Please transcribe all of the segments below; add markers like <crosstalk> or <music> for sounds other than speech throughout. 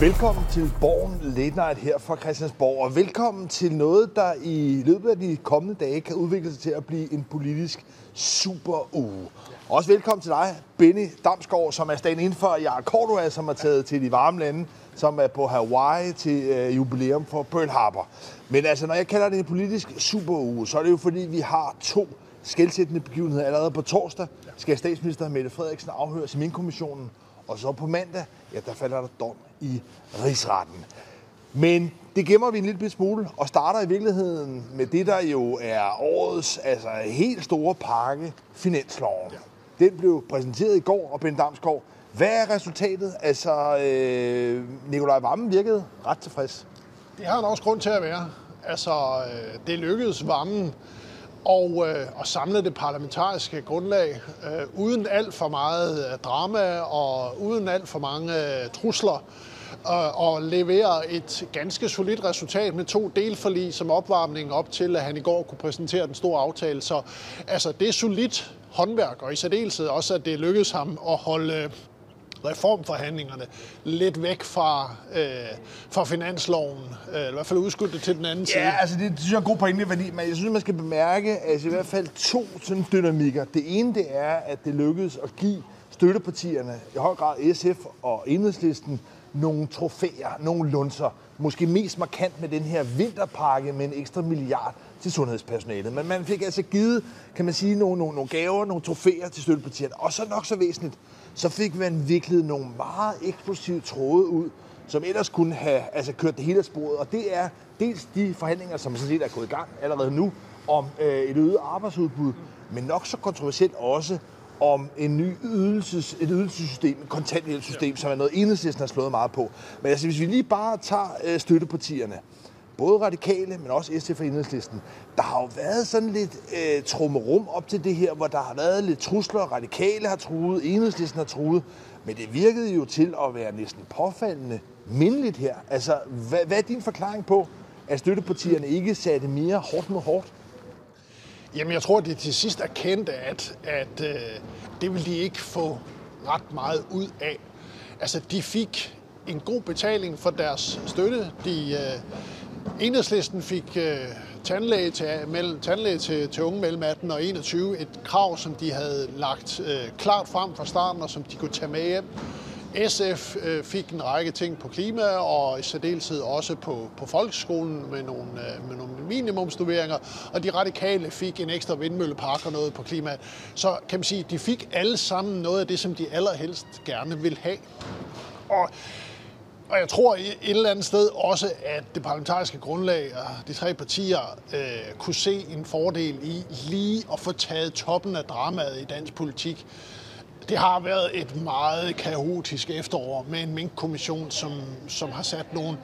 Velkommen til Borgen Late Night her fra Christiansborg, og velkommen til noget, der i løbet af de kommende dage kan udvikle sig til at blive en politisk super uge. Også velkommen til dig, Benny Damsgaard, som er stadig inden for Jarl Cordua, som er taget til de varme lande, som er på Hawaii til øh, jubilæum for Pearl Harbor. Men altså, når jeg kalder det en politisk super uge, så er det jo fordi, vi har to skældsættende begivenheder. Allerede på torsdag skal statsminister Mette Frederiksen afhøres i Minkommissionen, og så på mandag, ja, der falder der dom i rigsretten. Men det gemmer vi en lille smule, og starter i virkeligheden med det, der jo er årets altså, helt store pakke, finansloven. Ja. Den blev præsenteret i går, og Ben Damsgaard, hvad er resultatet? Altså, øh, Nikolaj Vammen virkede ret tilfreds. Det har han også grund til at være. Altså, øh, det lykkedes Vammen og, øh, og samle det parlamentariske grundlag øh, uden alt for meget øh, drama og uden alt for mange øh, trusler øh, og levere et ganske solidt resultat med to delforlig som opvarmning op til, at han i går kunne præsentere den store aftale. Så altså, det er solidt håndværk, og i særdeleshed også, at det lykkedes ham at holde øh, reformforhandlingerne lidt væk fra, øh, fra finansloven, øh, i hvert fald udskudt det til den anden side. Ja, altså det, synes jeg er en god pointe, fordi men jeg synes, man skal bemærke altså i hvert fald to sådan dynamikker. Det ene, det er, at det lykkedes at give støttepartierne, i høj grad SF og Enhedslisten, nogle trofæer, nogle lunser. Måske mest markant med den her vinterpakke med en ekstra milliard til sundhedspersonalet. Men man fik altså givet, kan man sige, nogle, nogle, nogle gaver, nogle trofæer til støttepartierne. Og så nok så væsentligt, så fik man viklet nogle meget eksplosive tråde ud, som ellers kunne have altså, kørt det hele af sporet. Og det er dels de forhandlinger, som sådan set er gået i gang allerede nu, om øh, et øget arbejdsudbud, men nok så kontroversielt også om en ny ydelses, et ydelsessystem, et kontanthjælpssystem, ja. som er noget enhedslisten har slået meget på. Men altså, hvis vi lige bare tager øh, støttepartierne, både radikale, men også SF og enhedslisten, der har jo været sådan lidt øh, trummerum op til det her, hvor der har været lidt trusler, radikale har truet, enhedslisten har truet, men det virkede jo til at være næsten påfaldende mindeligt her. Altså, hvad, hvad er din forklaring på, at støttepartierne ikke satte mere hårdt mod hårdt? Jamen, jeg tror, at de til sidst erkendte, at, at øh, det ville de ikke få ret meget ud af. Altså, de fik en god betaling for deres støtte. De, øh, enhedslisten fik øh, tandlæge, til, mellem, tandlæge til, til unge mellem 18 og 21. Et krav, som de havde lagt øh, klart frem fra starten, og som de kunne tage med hjem. SF øh, fik en række ting på klima, og i særdeleshed også på, på folkeskolen med nogle, øh, med nogle minimumsstuderinger, og de radikale fik en ekstra vindmøllepark og noget på klima. Så kan man sige, de fik alle sammen noget af det, som de allerhelst gerne vil have. Og og jeg tror et eller andet sted også, at det parlamentariske grundlag og de tre partier øh, kunne se en fordel i lige at få taget toppen af dramaet i dansk politik. Det har været et meget kaotisk efterår med en minkkommission, som, som har sat nogle,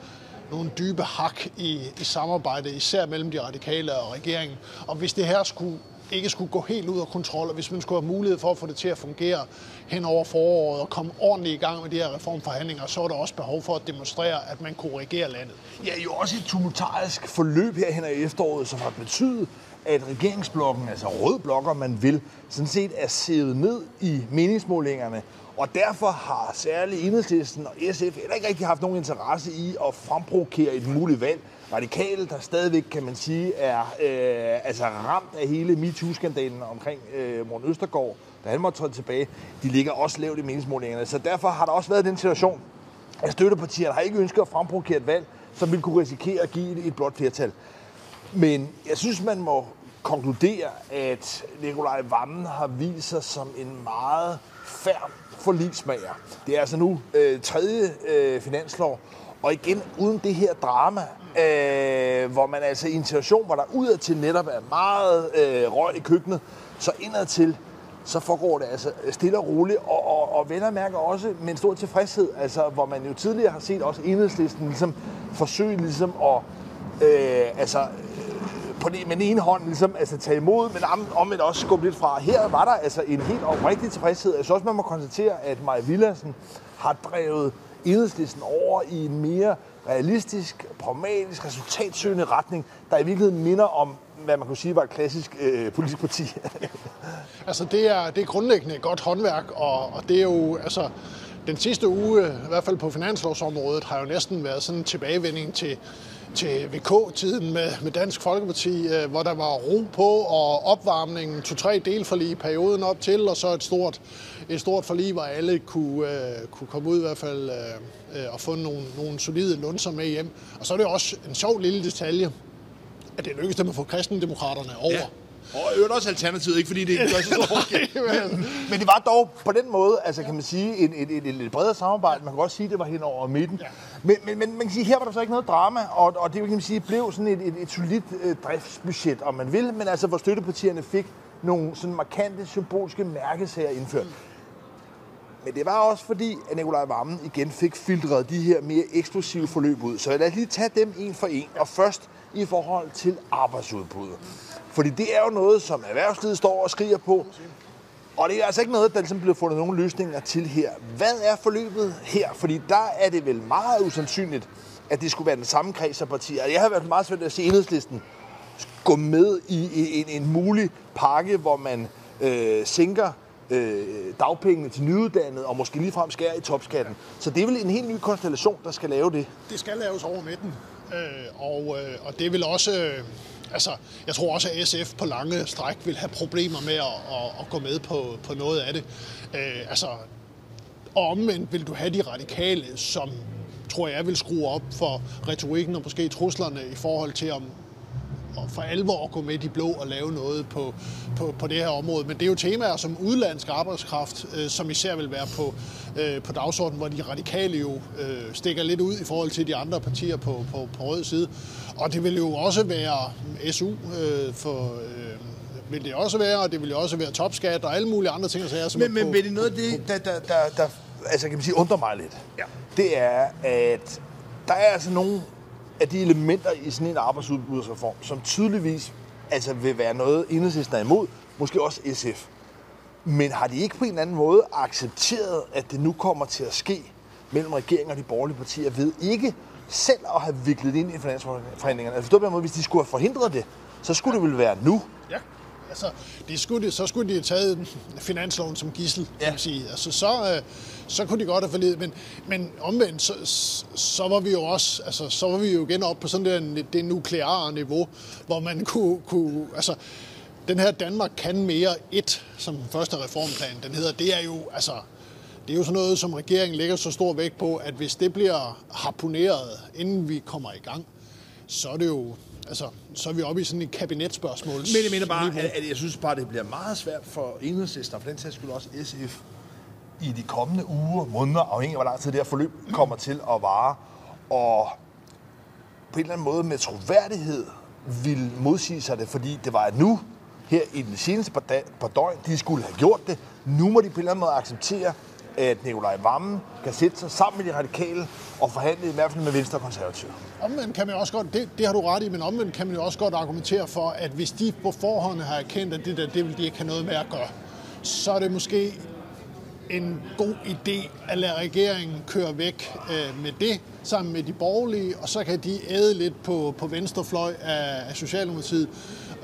nogle dybe hak i, i samarbejdet, især mellem de radikale og regeringen. Og hvis det her skulle ikke skulle gå helt ud af kontrol, og hvis man skulle have mulighed for at få det til at fungere hen over foråret og komme ordentligt i gang med de her reformforhandlinger, så er der også behov for at demonstrere, at man kunne regere landet. Ja, jo også et tumultarisk forløb her hen i efteråret, som har betydet, at regeringsblokken, altså rød blokker, man vil, sådan set er sævet ned i meningsmålingerne. Og derfor har særligt Enhedslisten og SF heller ikke rigtig haft nogen interesse i at fremprovokere et muligt valg. Radikale, der stadigvæk, kan man sige, er øh, altså ramt af hele MeToo-skandalen omkring øh, Morten Østergaard, da han måtte træde tilbage, de ligger også lavt i meningsmålingerne. Så derfor har der også været den situation, at støttepartierne har ikke ønsket at fremprovokere et valg, som ville kunne risikere at give et, blåt blot flertal. Men jeg synes, man må konkludere, at Nikolaj Vammen har vist sig som en meget færd for livsmager. Det er altså nu øh, tredje øh, finanslov, og igen uden det her drama, øh, hvor man altså i en situation, hvor der udadtil netop er meget øh, røg i køkkenet, så indadtil så foregår det altså stille og roligt, og, og, og venner mærker også med en stor tilfredshed, altså hvor man jo tidligere har set også enhedslisten ligesom forsøge ligesom at øh, altså, på den, med den ene hånd ligesom, altså, tage imod, men om, om også skubbe lidt fra. Her var der altså en helt oprigtig tilfredshed. Jeg synes også, man må konstatere, at Maja Villadsen har drevet enhedslisten over i en mere realistisk, pragmatisk, resultatsøgende retning, der i virkeligheden minder om, hvad man kunne sige var et klassisk øh, politisk parti. <laughs> altså det er, det er grundlæggende godt håndværk, og, og det er jo, altså, den sidste uge, i hvert fald på finanslovsområdet, har jo næsten været sådan en tilbagevending til, til VK-tiden med, med Dansk Folkeparti, øh, hvor der var ro på og opvarmningen, to-tre delforlig i perioden op til, og så et stort, et stort forlig, hvor alle kunne, øh, kunne komme ud i hvert fald øh, øh og få nogle, nogle solide lunser med hjem. Og så er det også en sjov lille detalje, at det lykkedes dem at få kristendemokraterne over. Ja. Og øvrigt også alternativet, ikke fordi det gør så stor forskel. <laughs> men, men det var dog på den måde, altså kan man sige, et, et, et, et lidt bredere samarbejde. Man kan også sige, at det var hen over midten. Ja. Men, men, men man kan sige, her var der så ikke noget drama, og, og det kan man sige, blev sådan et, et, et solidt øh, driftsbudget, om man vil, men altså hvor støttepartierne fik nogle sådan markante symbolske mærkesager indført. Mm. Men det var også fordi, at Nikolaj Vammen igen fik filtreret de her mere eksplosive forløb ud. Så lad os lige tage dem en for en. Og først i forhold til arbejdsudbuddet. Fordi det er jo noget, som erhvervslivet står og skriger på. Og det er altså ikke noget, der ligesom bliver fundet nogle løsninger til her. Hvad er forløbet her? Fordi der er det vel meget usandsynligt, at det skulle være den samme kreds af partier. Altså, jeg har været meget svært at se enhedslisten gå med i en, en mulig pakke, hvor man øh, sænker øh, dagpengene til nyuddannede og måske ligefrem skærer i topskatten. Så det er vel en helt ny konstellation, der skal lave det? Det skal laves over midten. Øh, og, øh, og det vil også... Øh, altså, jeg tror også, at SF på lange stræk vil have problemer med at, at, at gå med på, på noget af det. Øh, altså, og omvendt vil du have de radikale, som tror jeg vil skrue op for retorikken og måske truslerne i forhold til, om, og for alvor at gå med de blå og lave noget på, på, på det her område. Men det er jo temaer som udlandsk arbejdskraft, øh, som især vil være på, øh, på dagsordenen, hvor de radikale jo øh, stikker lidt ud i forhold til de andre partier på, på, på rød side. Og det vil jo også være SU øh, for... Øh, vil det også være, og det vil jo også være topskat og alle mulige andre ting. Så som men, men, men det er noget af det, der, der, der, der altså, kan man sige, undrer mig lidt. Ja. Det er, at der er altså nogle af de elementer i sådan en arbejdsudbudsreform, som tydeligvis altså vil være noget, enhedslisten er imod, måske også SF. Men har de ikke på en eller anden måde accepteret, at det nu kommer til at ske mellem regeringen og de borgerlige partier ved ikke selv at have viklet ind i finansforhandlingerne? Altså forstået på måde, hvis de skulle have forhindret det, så skulle det vel være nu. Ja. Altså, det skulle det, så skulle de have taget finansloven som gissel, ja. kan man sige. Altså, så, øh, så kunne de godt have forledet, men, men omvendt, så, så var vi jo også, altså, så var vi jo igen op på sådan der, det nukleare niveau, hvor man kunne, kunne altså, den her Danmark kan mere et, som den første reformplan, den hedder, det er jo, altså, det er jo sådan noget, som regeringen lægger så stor vægt på, at hvis det bliver harponeret, inden vi kommer i gang, så er det jo altså, så er vi oppe i sådan et kabinetspørgsmål. Men jeg mener bare, at, at jeg synes bare, det bliver meget svært for enhedslisten, og for den sags skyld også SF, i de kommende uger, måneder, afhængig af hvor lang tid det her forløb kommer til at vare, og på en eller anden måde med troværdighed vil modsige sig det, fordi det var nu, her i den seneste par, dag, par døgn, de skulle have gjort det. Nu må de på en eller anden måde acceptere, at Nikolaj Vammen kan sætte sig sammen med de radikale og forhandle i hvert fald med Venstre og Konservative. Omvendt kan man også godt, det, det har du ret i, men omvendt kan man jo også godt argumentere for, at hvis de på forhånd har erkendt, at det der, det vil de ikke have noget med at gøre, så er det måske en god idé at lade regeringen køre væk øh, med det sammen med de borgerlige, og så kan de æde lidt på, på venstrefløj af, af Socialdemokratiet.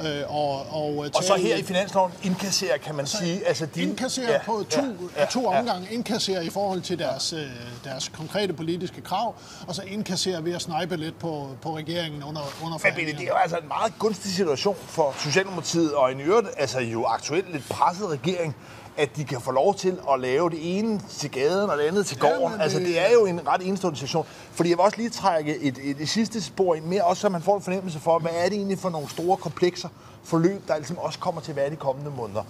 Øh, og, og, og så her i finansloven indkasserer, kan man så sige. Altså de, indkasserer ja, på to, ja, ja, to omgange. Ja. Indkasserer i forhold til deres, øh, deres konkrete politiske krav, og så indkasserer ved at snipe lidt på, på regeringen under, under. Men det er jo altså en meget gunstig situation for Socialdemokratiet, og en øvrigt altså jo aktuelt lidt presset regering, at de kan få lov til at lave det ene til gaden og det andet til gården. Ja, det... Altså, det er jo en ret enestående situation. Fordi jeg vil også lige trække et, et, et sidste spor ind mere, også så man får en fornemmelse for, hvad er det egentlig for nogle store komplekser forløb, der ligesom også kommer til at være de kommende måneder.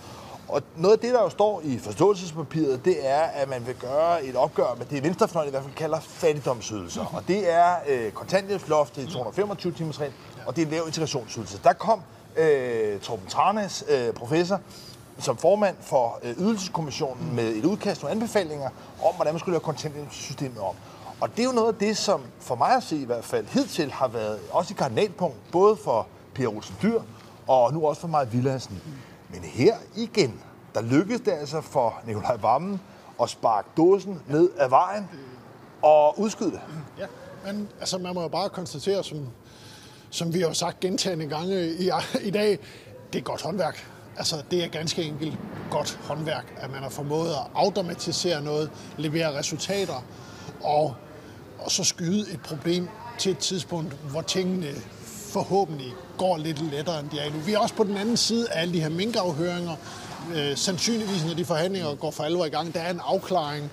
Og noget af det, der jo står i forståelsespapiret, det er, at man vil gøre et opgør med det, Venstrefløjen i hvert fald kalder fattigdomsydelser. Og det er øh, kontanthjælpsloftet 225 timers regel, og det er lav integrationsydelse. Der kom øh, Torben Tranes, øh, professor, som formand for øh, Ydelseskommissionen med et udkast og anbefalinger om, hvordan man skulle lave kontanthjælpssystemet om. Og det er jo noget af det, som for mig at se i hvert fald hidtil har været også i kardinalpunkt, både for Per Olsen Dyr og nu også for mig Villadsen. Men her igen, der lykkedes det altså for Nikolaj Vammen at sparke dåsen ned ad vejen og udskyde det. Ja, men altså man må jo bare konstatere, som, som vi har sagt gentagende gange i, i dag, det er godt håndværk. Altså, det er ganske enkelt godt håndværk, at man har formået at automatisere noget, levere resultater, og, og så skyde et problem til et tidspunkt, hvor tingene forhåbentlig går lidt lettere, end de er nu. Vi er også på den anden side af alle de her minkafhøringer. Øh, sandsynligvis, når de forhandlinger går for alvor i gang, der er en afklaring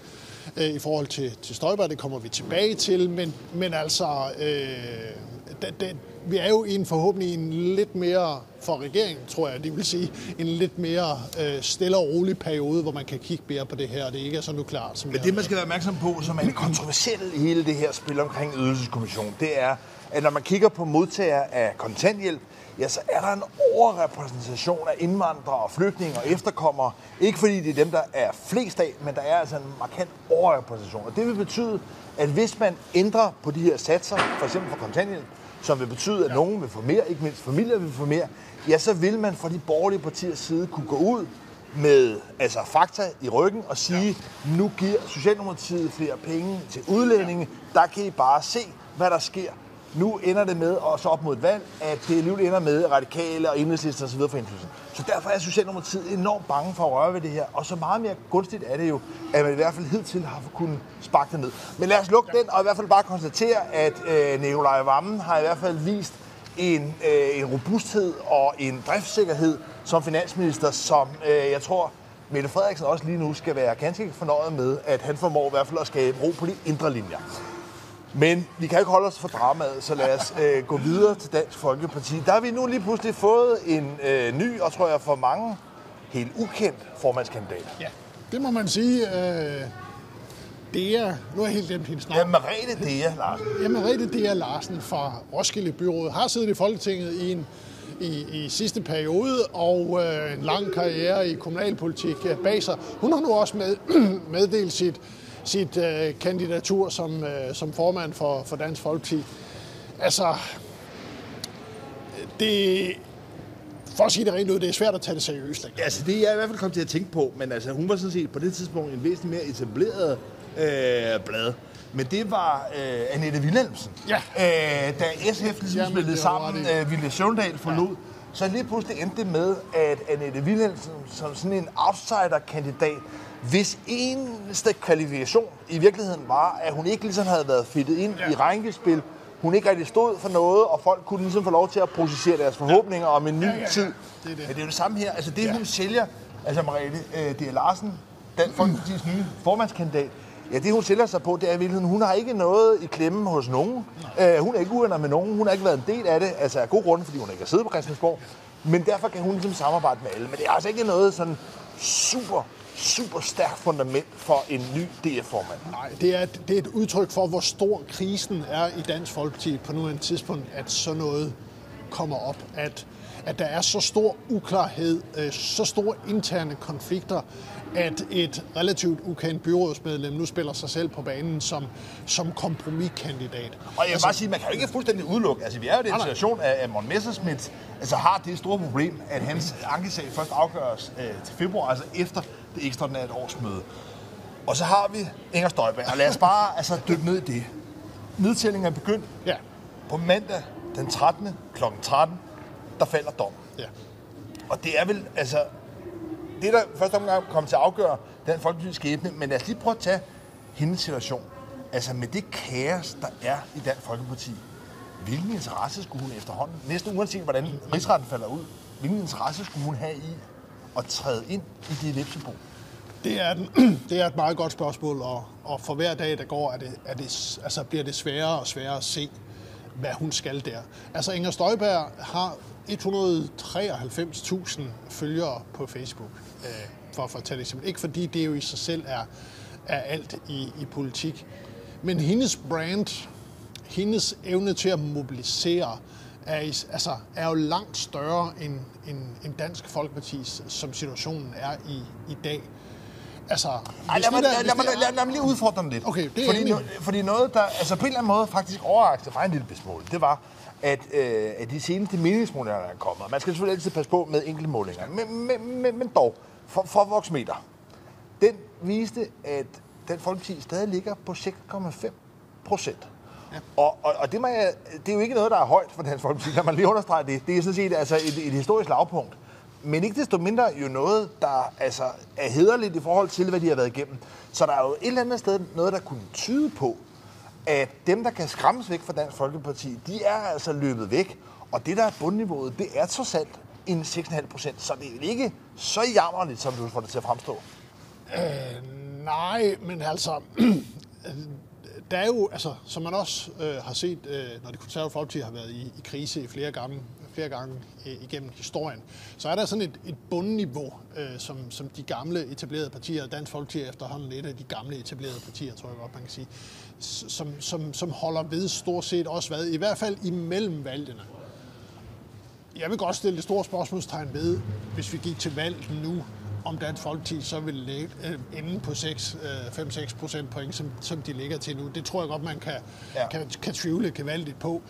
øh, i forhold til, til Støjberg. Det kommer vi tilbage til, men, men altså, øh, det, det, vi er jo i en forhåbentlig en lidt mere, for regeringen tror jeg, det vil sige, en lidt mere øh, stille og rolig periode, hvor man kan kigge mere på det her, og det ikke er så nukleart. Som Men det, man skal være opmærksom på, som er det kontroversielle i hele det her spil omkring ydelseskommission, det er, at når man kigger på modtager af kontanthjælp, ja, så er der en overrepræsentation af indvandrere og flygtninge og efterkommere. Ikke fordi det er dem, der er flest af, men der er altså en markant overrepræsentation. Og det vil betyde, at hvis man ændrer på de her satser, for eksempel for kontanthjælp, som vil betyde, at nogen vil få mere, ikke mindst familier vil få mere, ja, så vil man fra de borgerlige partiers side kunne gå ud med altså fakta i ryggen og sige, ja. nu giver Socialdemokratiet flere penge til udlændinge. Ja. Der kan I bare se, hvad der sker. Nu ender det med, og så op mod et valg, at det alligevel ender med radikale og enhedslister osv. for indflydelsen. Så derfor er Socialdemokratiet enormt bange for at røre ved det her. Og så meget mere gunstigt er det jo, at man i hvert fald hidtil har kunnet sparke det ned. Men lad os lukke den, og i hvert fald bare konstatere, at øh, Nikolaj Vammen har i hvert fald vist en, øh, en robusthed og en driftssikkerhed som finansminister, som øh, jeg tror, Mette Frederiksen også lige nu skal være ganske fornøjet med, at han formår i hvert fald at skabe ro på de indre linjer. Men vi kan ikke holde os for dramaet, så lad os øh, gå videre til Dansk Folkeparti. Der har vi nu lige pludselig fået en øh, ny, og tror jeg for mange, helt ukendt formandskandidat. Ja, det må man sige. Øh, Dea, nu er jeg helt glemt hendes navn. Ja, Merete Dea Larsen. Ja, Merete Dea Larsen fra Roskilde Byråd har siddet i Folketinget i en i, i sidste periode, og øh, en lang karriere i kommunalpolitik bag sig. Hun har nu også med, <clears throat> meddelt sit sit øh, kandidatur som, øh, som formand for, for Dansk Folkeparti. Altså, det, for at sige det rent ud, det er svært at tage det seriøst. Ja, altså det er jeg i hvert fald kommet til at tænke på, men altså hun var sådan set på det tidspunkt en væsentlig mere etableret øh, blad. Men det var øh, Annette Wilhelmsen. Ja. Øh, da SF ligesom spillede sammen, øh, Ville Søvndal forlod, ja. så lige pludselig endte det med, at Annette Wilhelmsen som sådan en outsider-kandidat hvis eneste kvalifikation i virkeligheden var, at hun ikke ligesom havde været fittet ind ja. i rænkespil, hun ikke rigtig stod for noget, og folk kunne ligesom få lov til at processere deres forhåbninger om en ny ja, ja, ja. tid. Det er det. Men det er jo det samme her. Altså det, ja. hun sælger, altså Mariette øh, D. Larsen, den Folkeparti's nye formandskandidat, Ja, det hun sælger sig på, det er i virkeligheden, hun har ikke noget i klemme hos nogen. Uh, hun er ikke uenig med nogen. Hun har ikke været en del af det, altså af god grund, fordi hun ikke har siddet på Christiansborg. Men derfor kan hun ligesom samarbejde med alle. Men det er altså ikke noget sådan super super stærkt fundament for en ny DF-formand. Nej, det er, det er et udtryk for, hvor stor krisen er i Dansk Folkeparti på nuværende tidspunkt, at sådan noget kommer op. At, at der er så stor uklarhed, øh, så store interne konflikter, at et relativt ukendt byrådsmedlem nu spiller sig selv på banen som, som kompromiskandidat. Og jeg vil altså, bare sige, man kan jo ikke fuldstændig udelukke. Altså, vi er jo i den situation, at, at Morten Messerschmidt altså, har det store problem, at hans ankesag først afgøres øh, til februar, altså efter det ekstraordinære årsmøde. Og så har vi Inger Støjberg, og lad os bare altså, dykke ned i det. Nedtællingen er begyndt. Ja. På mandag den 13. kl. 13, der falder dom. Ja. Og det er vel, altså, det der første omgang kom til at afgøre den folkelige skæbne, men lad os lige prøve at tage hendes situation. Altså med det kaos, der er i Dansk Folkeparti, hvilken interesse skulle hun efterhånden, næsten uanset hvordan rigsretten falder ud, hvilken interesse skulle hun have i at træde ind i det ellipsebo? Det er, den, <clears throat> det er et meget godt spørgsmål, og, og for hver dag, der går, er det, er det, altså bliver det sværere og sværere at se, hvad hun skal der. Altså Inger Støjberg har 193.000 følgere på Facebook, øh, for at fortælle eksempel. Ikke fordi det jo i sig selv er, er alt i, i politik, men hendes brand, hendes evne til at mobilisere, er, altså, er jo langt større end, end, end Dansk Folkepartis, som situationen er i, i dag. Altså, Ej, lad, mig, der, lad, mig, lad, lad mig lige udfordre den lidt. Okay, det er fordi, no, fordi noget, der altså på en eller anden måde faktisk overraskede mig en lille besmål, det var, at, øh, at de seneste meningsmålinger, der er kommet, man skal selvfølgelig altid passe på med enkelte målinger, men, men, men, men dog, for, for voksmeter, den viste, at den folkeparti stadig ligger på 6,5 procent. Ja. Og, og, og det, man, det er jo ikke noget, der er højt for Dansk Folkeparti, kan man lige understrege det. Det er sådan set altså et, et historisk lavpunkt. men ikke desto mindre jo noget, der altså, er hederligt i forhold til, hvad de har været igennem. Så der er jo et eller andet sted noget, der kunne tyde på, at dem, der kan skræmmes væk fra Dansk Folkeparti, de er altså løbet væk. Og det, der er bundniveauet, det er trods alt en 6,5 procent. Så det er ikke så jammerligt, som du får det til at fremstå. Øh, nej, men altså, <clears throat> altså der er jo, altså, som man også øh, har set, øh, når det konservative folkeparti har været i, i krise i flere gange, flere gange øh, igennem historien, så er der sådan et, et bundniveau, øh, som, som de gamle etablerede partier, Dansk Folkeparti er efterhånden et af de gamle etablerede partier, tror jeg godt, man kan sige, som, som, som holder ved stort set også hvad, i hvert fald imellem valgene. Jeg vil godt stille det store spørgsmålstegn ved, hvis vi gik til valg nu, om Dansk Folkeparti så vil ligge øh, inde på 5-6 øh, procent point, som, som de ligger til nu. Det tror jeg godt, man kan, ja. kan, kan tvivle gevaldigt på.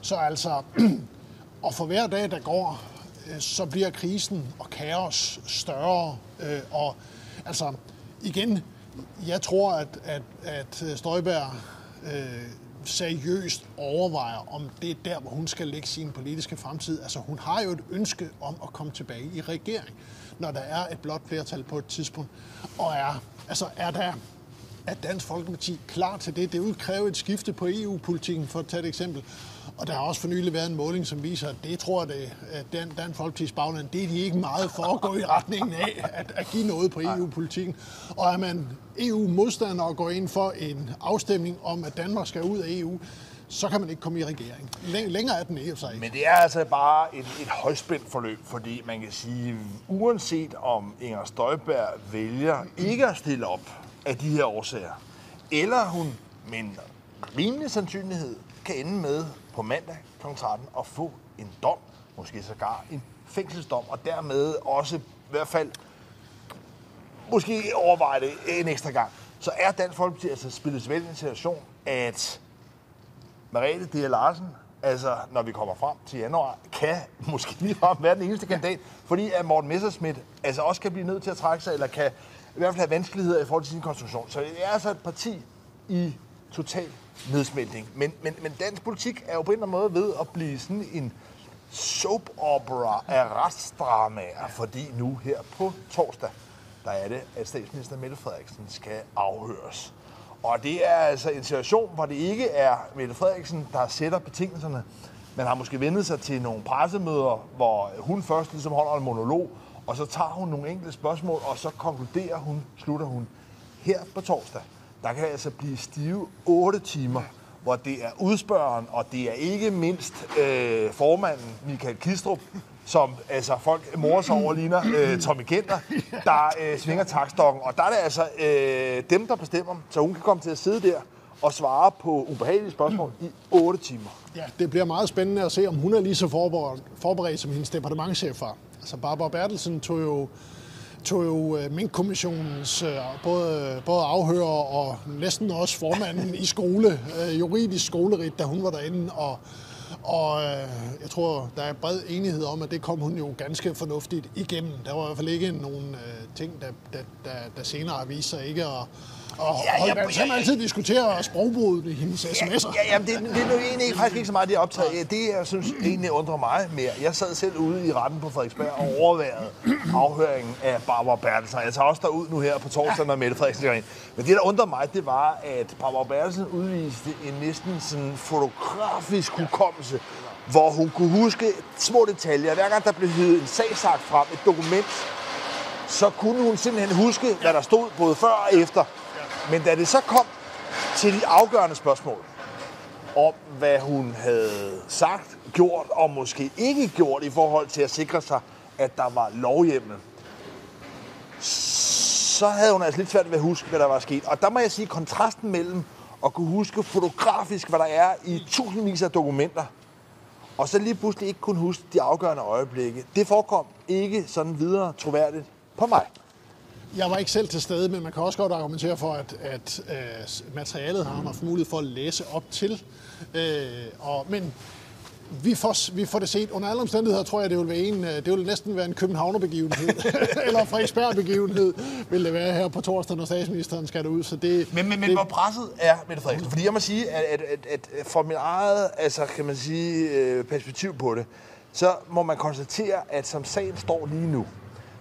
Så altså, <clears throat> og for hver dag, der går, øh, så bliver krisen og kaos større. Øh, og altså, igen, jeg tror, at, at, at Støjberg øh, seriøst overvejer, om det er der, hvor hun skal lægge sin politiske fremtid. Altså, hun har jo et ønske om at komme tilbage i regering når der er et blot flertal på et tidspunkt. Og er, altså er der er Dansk Folkeparti klar til det? Det vil kræve et skifte på EU-politikken, for at tage et eksempel. Og der har også for nylig været en måling, som viser, at det tror jeg, at Dan, Dansk Folkeparti's bagland, det er de ikke meget for at gå i retningen af at, at give noget på EU-politikken. Og er man EU-modstander og går ind for en afstemning om, at Danmark skal ud af EU, så kan man ikke komme i regering. Længere er den ikke sig Men det er altså bare et, et højspændt forløb, fordi man kan sige, uanset om Inger Støjberg vælger ikke at stille op af de her årsager, eller hun med en rimelig sandsynlighed kan ende med på mandag kl. 13 at få en dom, måske sågar en fængselsdom, og dermed også i hvert fald måske overveje det en ekstra gang, så er Dansk Folkeparti altså spillet i en situation, at Mariette D. Larsen, altså når vi kommer frem til januar, kan <laughs> måske lige være den eneste kandidat, fordi at Morten Messerschmidt altså også kan blive nødt til at trække sig, eller kan i hvert fald have vanskeligheder i forhold til sin konstruktion. Så det er altså et parti i total nedsmeltning. Men, men, men dansk politik er jo på en eller anden måde ved at blive sådan en soap opera af retsdramaer, fordi nu her på torsdag, der er det, at statsminister Mette Frederiksen skal afhøres. Og det er altså en situation, hvor det ikke er Mette Frederiksen, der sætter betingelserne. Man har måske vendet sig til nogle pressemøder, hvor hun først ligesom holder en monolog, og så tager hun nogle enkelte spørgsmål, og så konkluderer hun, slutter hun. Her på torsdag, der kan altså blive stive 8 timer, hvor det er udspørgeren, og det er ikke mindst øh, formanden Michael Kistrup, som altså, folk morer sig over, ligner øh, <clears throat> Tommy Kenter, der øh, svinger takstokken. Og der er det altså øh, dem, der bestemmer, så hun kan komme til at sidde der og svare på ubehagelige spørgsmål i 8 timer. Ja, det bliver meget spændende at se, om hun er lige så forberedt, forberedt som hendes departementchef var. Altså Barbara Bertelsen tog jo tog jo øh, Mink-kommissionens øh, både, både afhører og næsten også formanden i skole, øh, juridisk skolerit, da hun var derinde, og og øh, jeg tror, der er bred enighed om, at det kom hun jo ganske fornuftigt igennem. Der var i hvert fald ikke nogen øh, ting, der, der, der, der senere har vist sig ikke at, og ja, ja, ja, ja, altid diskutere sprogbruget i hendes sms'er. Ja, ja, det, det er nu egentlig faktisk ikke så meget, det optaget. Det, jeg synes egentlig undrer mig mere. Jeg sad selv ude i retten på Frederiksberg og overværede afhøringen af Barbara Bertelsen. Jeg tager også derud nu her på torsdag, når Mette Frederiksen går ind. Men det, der undrer mig, det var, at Barbara Bertelsen udviste en næsten sådan fotografisk hukommelse, hvor hun kunne huske små detaljer. Hver gang der blev hydet en sagsagt frem, et dokument, så kunne hun simpelthen huske, hvad der stod både før og efter. Men da det så kom til de afgørende spørgsmål om, hvad hun havde sagt, gjort og måske ikke gjort i forhold til at sikre sig, at der var lovhjemmel, så havde hun altså lidt svært ved at huske, hvad der var sket. Og der må jeg sige, kontrasten mellem at kunne huske fotografisk, hvad der er i tusindvis af dokumenter, og så lige pludselig ikke kunne huske de afgørende øjeblikke, det forekom ikke sådan videre troværdigt på mig. Jeg var ikke selv til stede, men man kan også godt argumentere for, at, at uh, materialet har man haft mulighed for at læse op til. Uh, og, men vi får, vi får det set. Under alle omstændigheder tror jeg, det vil, være en, øh, det vil næsten være en Københavner-begivenhed, <laughs> eller Frederiksberg-begivenhed, vil det være her på torsdag, når statsministeren skal ud. Så det, men men, men det, hvor presset er Mette Frederiksen? Fordi jeg må sige, at, at, at, at for mit eget altså, kan man sige, perspektiv på det, så må man konstatere, at som sagen står lige nu,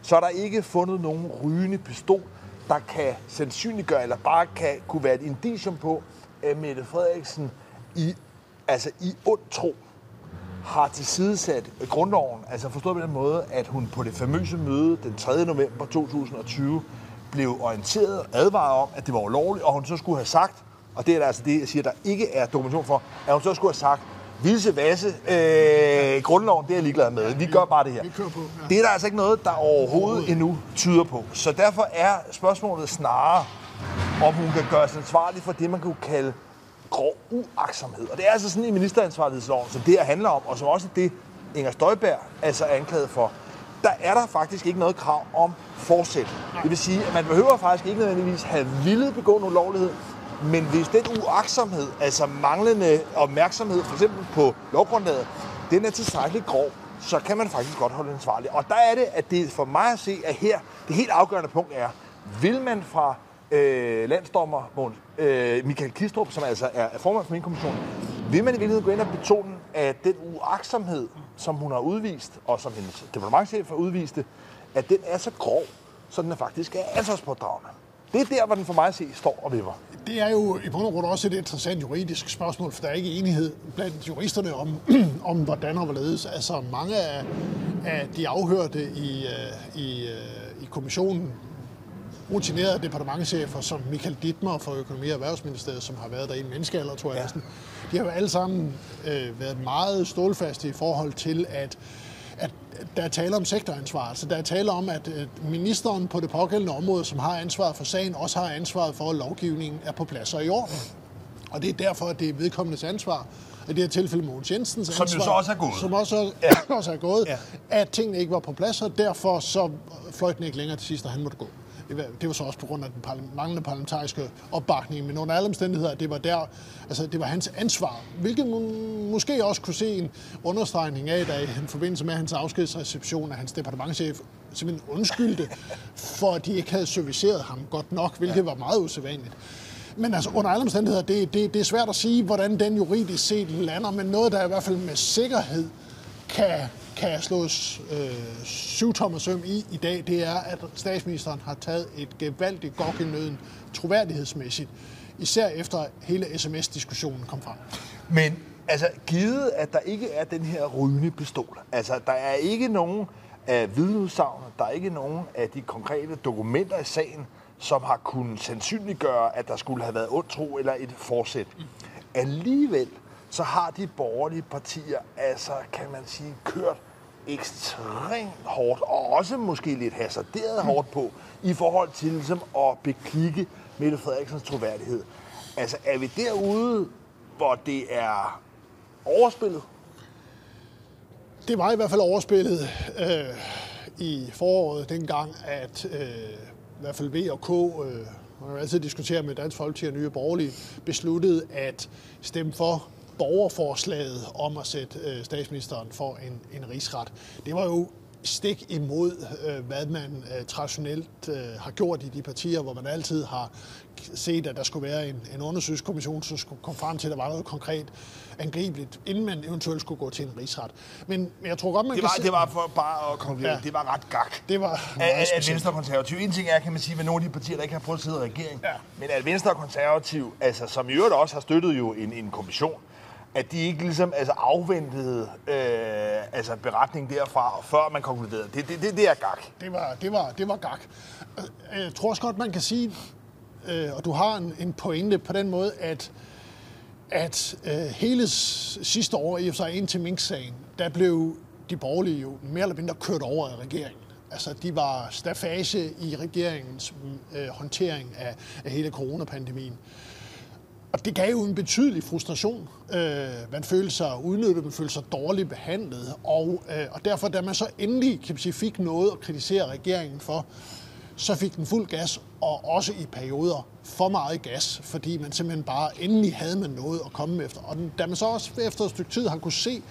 så er der ikke fundet nogen rygende pistol, der kan sandsynliggøre, eller bare kan kunne være et indicium på, at Mette Frederiksen i, altså i ond tro har tilsidesat grundloven, altså forstået på den måde, at hun på det famøse møde den 3. november 2020 blev orienteret og advaret om, at det var ulovligt, og hun så skulle have sagt, og det er altså det, jeg siger, der ikke er dokumentation for, at hun så skulle have sagt, Vilse Vasse, øh, grundloven, det er jeg ligeglad med. Vi gør bare det her. Vi kører på, ja. Det er der altså ikke noget, der overhovedet endnu tyder på. Så derfor er spørgsmålet snarere, om hun kan gøres ansvarlig for det, man kunne kalde grov uaksomhed. Og det er altså sådan i ministeransvarlighedsloven, som det her handler om, og som også det, Inger Støjberg altså er anklaget for. Der er der faktisk ikke noget krav om forsæt. Det vil sige, at man behøver faktisk ikke nødvendigvis have villet begå en ulovlighed, men hvis den uaksomhed, altså manglende opmærksomhed, for eksempel på lovgrundlaget, den er tilstrækkeligt grov, så kan man faktisk godt holde ansvarlig. Og der er det, at det for mig at se, at her, det helt afgørende punkt er, vil man fra øh, landsdommer Mogens- øh, Michael Kistrup, som altså er formand for min kommission, vil man i virkeligheden gå ind og betone, at den uaksomhed, som hun har udvist, og som hendes departementchef har udvist at den er så grov, så den er faktisk er ansvarspådragende. Det er der, hvor den for mig at se står og vipper. Det er jo i bund og grund også et interessant juridisk spørgsmål, for der er ikke enighed blandt juristerne om, <clears throat> om hvordan og hvorledes. Altså mange af, af de afhørte i, øh, i, øh, i kommissionen, rutinerede departementchefer som Michael Dittmer fra Økonomi- og Erhvervsministeriet, som har været der i en menneskealder, tror jeg Ja. de har jo alle sammen øh, været meget stålfaste i forhold til, at der er tale om sektoransvar. Altså der er tale om, at øh, ministeren på det pågældende område, som har ansvaret for sagen, også har ansvaret for, at lovgivningen er på plads og i orden. Og det er derfor, at det er vedkommendes ansvar, i det her tilfælde Mogens Jensens Som jo ansvar, så også er gået. Som også, ja. <clears throat> også er gået, Ja. at tingene ikke var på plads, og derfor så fløjt den ikke længere til sidst, og han måtte gå. Det var, så også på grund af den manglende parlamentariske opbakning, men under alle omstændigheder, det var der, altså det var hans ansvar, hvilket må- måske også kunne se en understregning af, da i forbindelse med hans afskedsreception, at hans departementchef simpelthen undskyldte, for at de ikke havde serviceret ham godt nok, hvilket var meget usædvanligt. Men altså, under alle omstændigheder, det, det, det er svært at sige, hvordan den juridisk set lander, men noget, der i hvert fald med sikkerhed kan, kan slås øh, syvtommer søm i i dag, det er, at statsministeren har taget et gevaldigt gok i nøden troværdighedsmæssigt, især efter hele sms-diskussionen kom frem. Men altså, givet at der ikke er den her rygende pistol, altså der er ikke nogen af vidneudsagn, der er ikke nogen af de konkrete dokumenter i sagen, som har kunnet sandsynliggøre, at der skulle have været ondt tro eller et forsæt. Alligevel så har de borgerlige partier, altså kan man sige, kørt ekstremt hårdt, og også måske lidt hasarderet hårdt på, i forhold til ligesom, at beklikke Mette Frederiksens troværdighed. Altså er vi derude, hvor det er overspillet? Det var i hvert fald overspillet øh, i foråret dengang, at øh, i hvert fald V og K, øh, man kan altid diskutere med Dansk Folkeparti og Nye Borgerlige, besluttede at stemme for borgerforslaget om at sætte øh, statsministeren for en, en rigsret. Det var jo stik imod, øh, hvad man øh, traditionelt øh, har gjort i de partier, hvor man altid har set, at der skulle være en, en undersøgelseskommission, som skulle komme frem til, at der var noget konkret angribeligt, inden man eventuelt skulle gå til en rigsret. Men, jeg tror godt, man Det kan var, se... det var for bare at konkludere, ja. Det var ret gak. Det var At, at. Venstre og Konservativ. En ting er, kan man sige, ved nogle af de partier, der ikke har prøvet at sidde i regering, Ja. men at Venstre og Konservativ, altså, som i øvrigt også har støttet jo en, en kommission, at de ikke ligesom altså, afventede øh, altså, beretningen derfra, før man konkluderede. Det, det, det, det er gak. Det var, det var, det var gak. Øh, jeg tror også godt, man kan sige, øh, og du har en, en pointe på den måde, at, at øh, hele sidste år, i og for sig indtil Mink-sagen, der blev de borgerlige jo mere eller mindre kørt over af regeringen. Altså, de var stafage i regeringens øh, håndtering af, af hele coronapandemien. Og det gav jo en betydelig frustration. Øh, man følte sig udnyttet, man følte sig dårligt behandlet, og, øh, og derfor, da man så endelig kan man sige, fik noget at kritisere regeringen for, så fik den fuld gas, og også i perioder for meget gas, fordi man simpelthen bare endelig havde man noget at komme efter. Og da man så også efter et stykke tid har kunne se,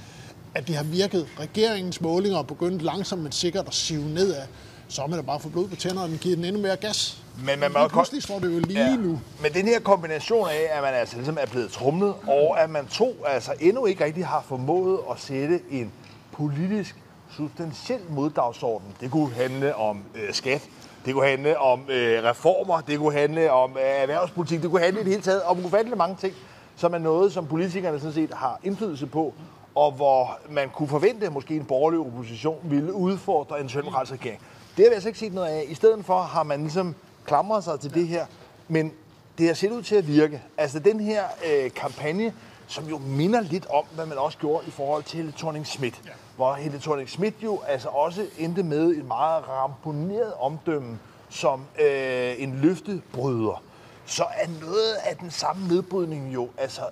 at det har virket, regeringens målinger er begyndt langsomt men sikkert at sive nedad, så er man da bare få blod på tænderne, og giver den endnu mere gas. Men man må pludselig står det jo lige ja. nu. Men den her kombination af, at man altså ligesom er blevet trumlet, og at man to altså endnu ikke rigtig har formået at sætte en politisk substantiel moddagsorden. Det kunne handle om øh, skat, det kunne handle om øh, reformer, det kunne handle om øh, erhvervspolitik, det kunne handle i det hele taget om ufatteligt mange ting, som er noget, som politikerne sådan set har indflydelse på, og hvor man kunne forvente, at måske en borgerlig opposition ville udfordre en socialdemokratisk regering. Det har vi altså ikke set noget af. I stedet for har man ligesom klamret sig til det her, men det har set ud til at virke. Altså den her øh, kampagne, som jo minder lidt om, hvad man også gjorde i forhold til Helle thorning Schmidt. Ja. Hvor Helle thorning Schmidt jo altså også endte med et meget ramponeret omdømme som øh, en løftebryder. Så er noget af den samme nedbrydning jo altså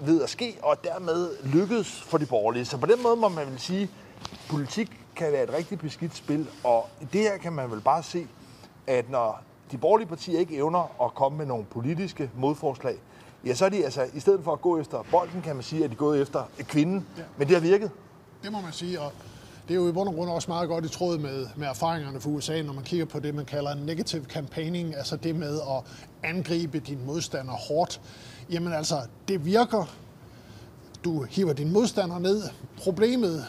ved at ske, og dermed lykkedes for de borgerlige. Så på den måde må man vel sige, politik kan være et rigtig beskidt spil, og i det her kan man vel bare se, at når de borgerlige partier ikke evner at komme med nogle politiske modforslag, ja, så er de altså, i stedet for at gå efter bolden, kan man sige, at de er gået efter kvinden. Ja. Men det har virket. Det må man sige, og det er jo i bund og grund også meget godt i tråd med, med erfaringerne fra USA, når man kigger på det, man kalder negative campaigning, altså det med at angribe din modstander hårdt. Jamen altså, det virker. Du hiver din modstander ned. Problemet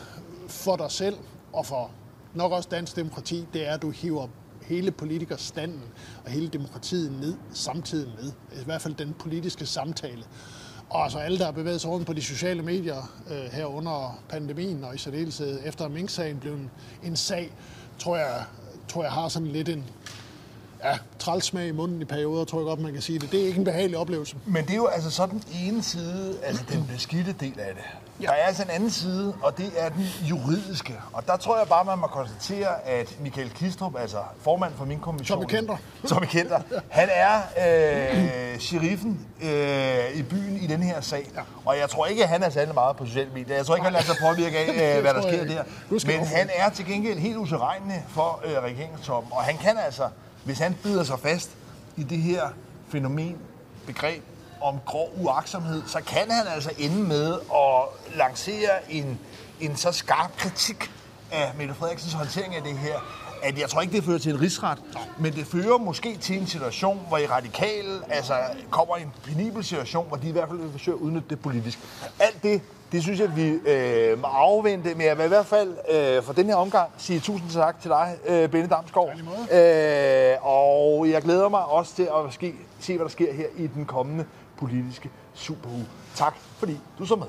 for dig selv og for nok også dansk demokrati, det er, at du hiver hele politikerstanden og hele demokratiet ned samtidig med. I hvert fald den politiske samtale. Og altså alle, der har bevæget sig rundt på de sociale medier øh, her under pandemien, og i særdeleshed efter Mink-sagen blev en, en sag, tror jeg, tror jeg har sådan lidt en, ja, trælsmag i munden i perioder, tror jeg godt, man kan sige det. Det er ikke en behagelig oplevelse. Men det er jo altså så den ene side, altså den beskidte del af det. Ja. Der er altså en anden side, og det er den juridiske. Og der tror jeg bare, man må konstatere, at Michael Kistrup, altså formand for min kommission... Tommy Kenter. <laughs> Tommy Kenter. Han er øh, sheriffen øh, i byen i den her sag. Ja. Og jeg tror ikke, at han er særlig meget på sociale medier. Jeg tror ikke, han lader sig påvirke af, <laughs> øh, hvad der sker der. Men han er til gengæld helt usædvanlig for øh, regeringstoppen. Og han kan altså hvis han bider sig fast i det her fænomen, begreb om grov uaksomhed, så kan han altså ende med at lancere en, en så skarp kritik af Mette Frederiksens håndtering af det her, at jeg tror ikke, det fører til en rigsret, men det fører måske til en situation, hvor i radikale altså, kommer en penibel situation, hvor de i hvert fald vil forsøge at udnytte det politisk. Alt det det synes jeg, vi øh, må afvente, men jeg vil i hvert fald øh, for den her omgang sige tusind tak til dig, øh, Benne Damsgaard. Øh, og jeg glæder mig også til at ske, se, hvad der sker her i den kommende politiske superuge. Tak, fordi du så med.